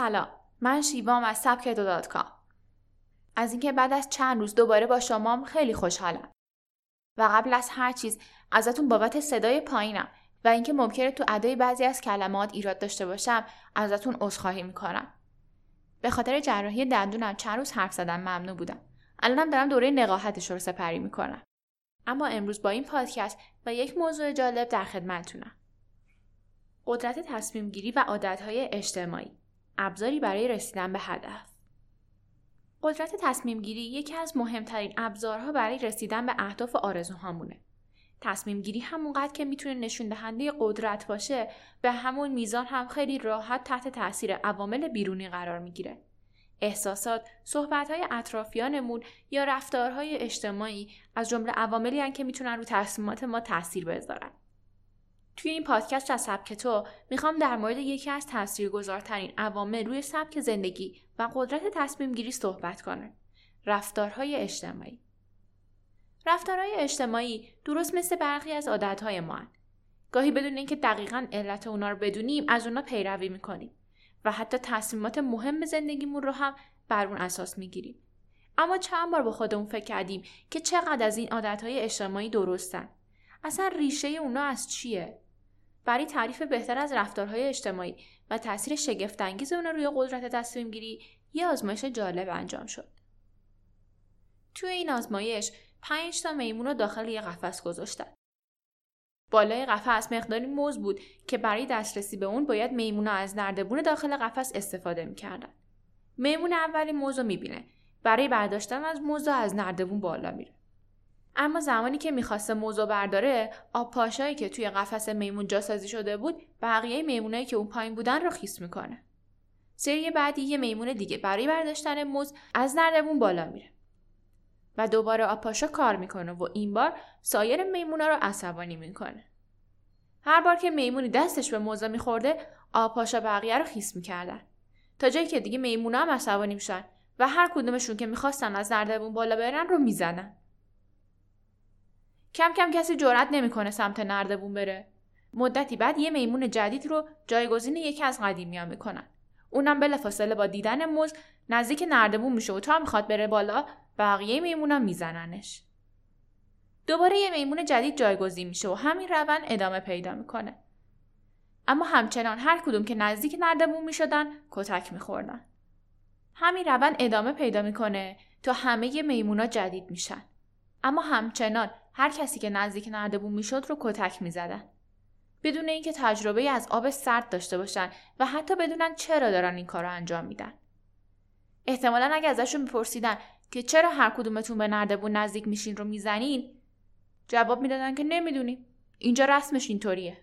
سلام. من شیوام از سبک دو از اینکه بعد از چند روز دوباره با شمام خیلی خوشحالم. و قبل از هر چیز ازتون بابت صدای پایینم و اینکه ممکنه تو ادای بعضی از کلمات ایراد داشته باشم ازتون عذرخواهی می‌کنم. به خاطر جراحی دندونم چند روز حرف زدم ممنون بودم. الانم دارم دوره نقاهتش رو سپری می‌کنم. اما امروز با این پادکست و یک موضوع جالب در خدمتتونم. قدرت تصمیم گیری و عادتهای اجتماعی. ابزاری برای رسیدن به هدف. قدرت تصمیم گیری یکی از مهمترین ابزارها برای رسیدن به اهداف و آرزوهامونه. تصمیم گیری همونقدر که می‌تونه نشون دهنده قدرت باشه به همون میزان هم خیلی راحت تحت تاثیر عوامل بیرونی قرار می‌گیره. احساسات، صحبتهای اطرافیانمون یا رفتارهای اجتماعی از جمله عواملی که می‌تونن رو تصمیمات ما تاثیر بذارن. توی این پادکست از سبک تو می‌خوام در مورد یکی از تاثیرگذارترین عوامل روی سبک زندگی و قدرت تصمیم گیری صحبت کنم. رفتارهای اجتماعی. رفتارهای اجتماعی درست مثل برخی از عادتهای ما هن. گاهی بدون اینکه دقیقا علت اونا رو بدونیم از اونا پیروی می‌کنیم و حتی تصمیمات مهم زندگیمون رو هم بر اون اساس می‌گیریم. اما چند بار با خودمون فکر کردیم که چقدر از این عادتهای اجتماعی درستن. اصلا ریشه اونا از چیه؟ برای تعریف بهتر از رفتارهای اجتماعی و تاثیر شگفتانگیز اونا روی قدرت تصمیم گیری یه آزمایش جالب انجام شد. توی این آزمایش پنج تا میمون رو داخل یه قفس گذاشتن. بالای قفس مقداری موز بود که برای دسترسی به اون باید میمونا از نردبون داخل قفس استفاده می‌کردن. میمون اولی موز رو می‌بینه. برای برداشتن از موز از نردبون بالا میره. اما زمانی که می‌خواسته موزو برداره آب پاشایی که توی قفس میمون جاسازی شده بود بقیه میمونایی که اون پایین بودن رو خیس می‌کنه. سری بعدی یه میمون دیگه برای برداشتن موز از نردبون بالا میره. و دوباره آب پاشا کار می‌کنه و این بار سایر میمونا رو عصبانی می‌کنه. هر بار که میمونی دستش به موزه میخورده آب پاشا بقیه رو خیس می‌کردن. تا جایی که دیگه میمونا هم عصبانی میشن و هر کدومشون که می‌خواستن از نردبون بالا برن رو می‌زنن. کم کم کسی جرأت نمی‌کنه سمت نردبون بره. مدتی بعد یه میمون جدید رو جایگزین یکی از قدیمی می‌کنن. اونم بلافاصله با دیدن موز نزدیک نردبون میشه و تا می‌خواد بره بالا بقیه میمونا میزننش. دوباره یه میمون جدید جایگزین میشه و همین روند ادامه پیدا می‌کنه. اما همچنان هر کدوم که نزدیک نردبون می‌شدن کتک میخوردن. همین روند ادامه پیدا می‌کنه تا همه میمونا جدید میشن. اما همچنان هر کسی که نزدیک نردبون می‌شد رو کتک می‌زدن. بدون اینکه تجربه از آب سرد داشته باشن و حتی بدونن چرا دارن این کار رو انجام میدن. احتمالا اگه ازشون میپرسیدن که چرا هر کدومتون به نردبون نزدیک میشین رو می‌زنین جواب می‌دادن که نمی‌دونیم. اینجا رسمش اینطوریه.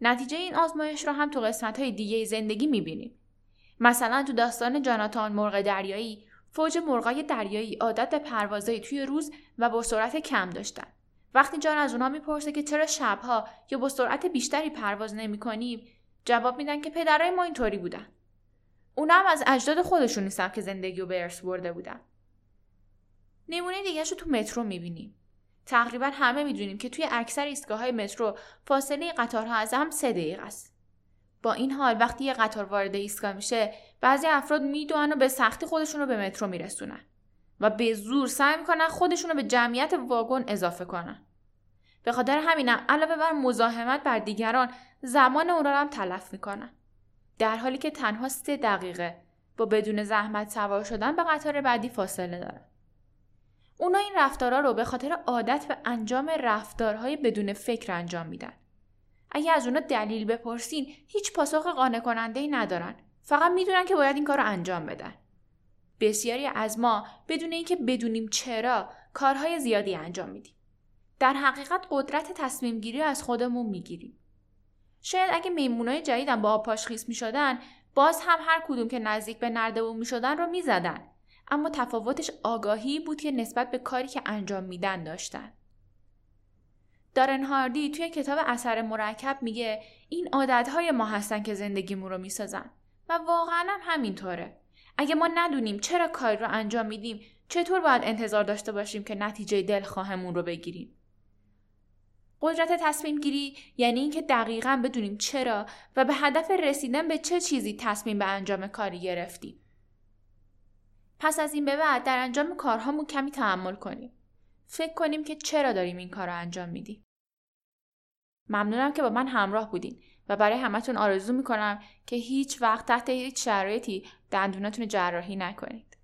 نتیجه این آزمایش رو هم تو قسمت های دیگه زندگی می‌بینیم. مثلا تو داستان جاناتان مرغ دریایی فوج مرغای دریایی عادت به توی روز و با سرعت کم داشتن. وقتی جان از اونها می‌پرسه که چرا شبها یا با سرعت بیشتری پرواز نمی‌کنیم جواب میدن که پدرای ما اینطوری بودن. اونا هم از اجداد خودشون نیستن که زندگی رو به ارث برده بودن. نمونه دیگه تو مترو می‌بینیم. تقریبا همه می‌دونیم که توی اکثر ایستگاه های مترو فاصله قطارها از هم سه دقیقه است. با این حال وقتی یه قطار وارد ایستگاه میشه بعضی افراد می‌دونن و به سختی خودشون رو به مترو میرسونن و به زور سعی می‌کنن خودشون رو به جمعیت واگن اضافه کنن. به خاطر همینم علاوه بر مزاحمت بر دیگران زمان اونا رو هم تلف می‌کنن. در حالی که تنها سه دقیقه با بدون زحمت سوار شدن به قطار بعدی فاصله دارن اونا این رفتارها رو به خاطر عادت به انجام رفتارهای بدون فکر انجام میدن. اگه از اونا دلیل بپرسین هیچ پاسخ قانع کننده ای ندارن. فقط می‌دونن که باید این کار رو انجام بدن. بسیاری از ما بدون اینکه بدونیم چرا کارهای زیادی انجام میدیم. در حقیقت قدرت تصمیم گیری از خودمون می‌گیریم. شاید اگه میمونای جدیدم با آب پاشخیس می‌شدن باز هم هر کدوم که نزدیک به نردبون می‌شدن رو می‌زدن. اما تفاوتش آگاهی بود که نسبت به کاری که انجام میدن داشتن. دارن هاردی توی کتاب اثر مرکب میگه این عادتهای ما هستن که زندگیمون رو می‌سازن و واقعا هم همینطوره. اگه ما ندونیم چرا کاری رو انجام میدیم چطور باید انتظار داشته باشیم که نتیجه دلخواهمون رو بگیریم؟ قدرت تصمیم گیری یعنی اینکه دقیقا بدونیم چرا و به هدف رسیدن به چه چیزی تصمیم به انجام کاری گرفتیم. پس از این به بعد در انجام کارهامون کمی تحمل کنیم. فکر کنیم که چرا داریم این کار رو انجام میدیم. ممنونم که با من همراه بودین و برای همتون آرزو می‌کنم که هیچ وقت تحت هیچ شرایطی دندوناتون جراحی نکنید.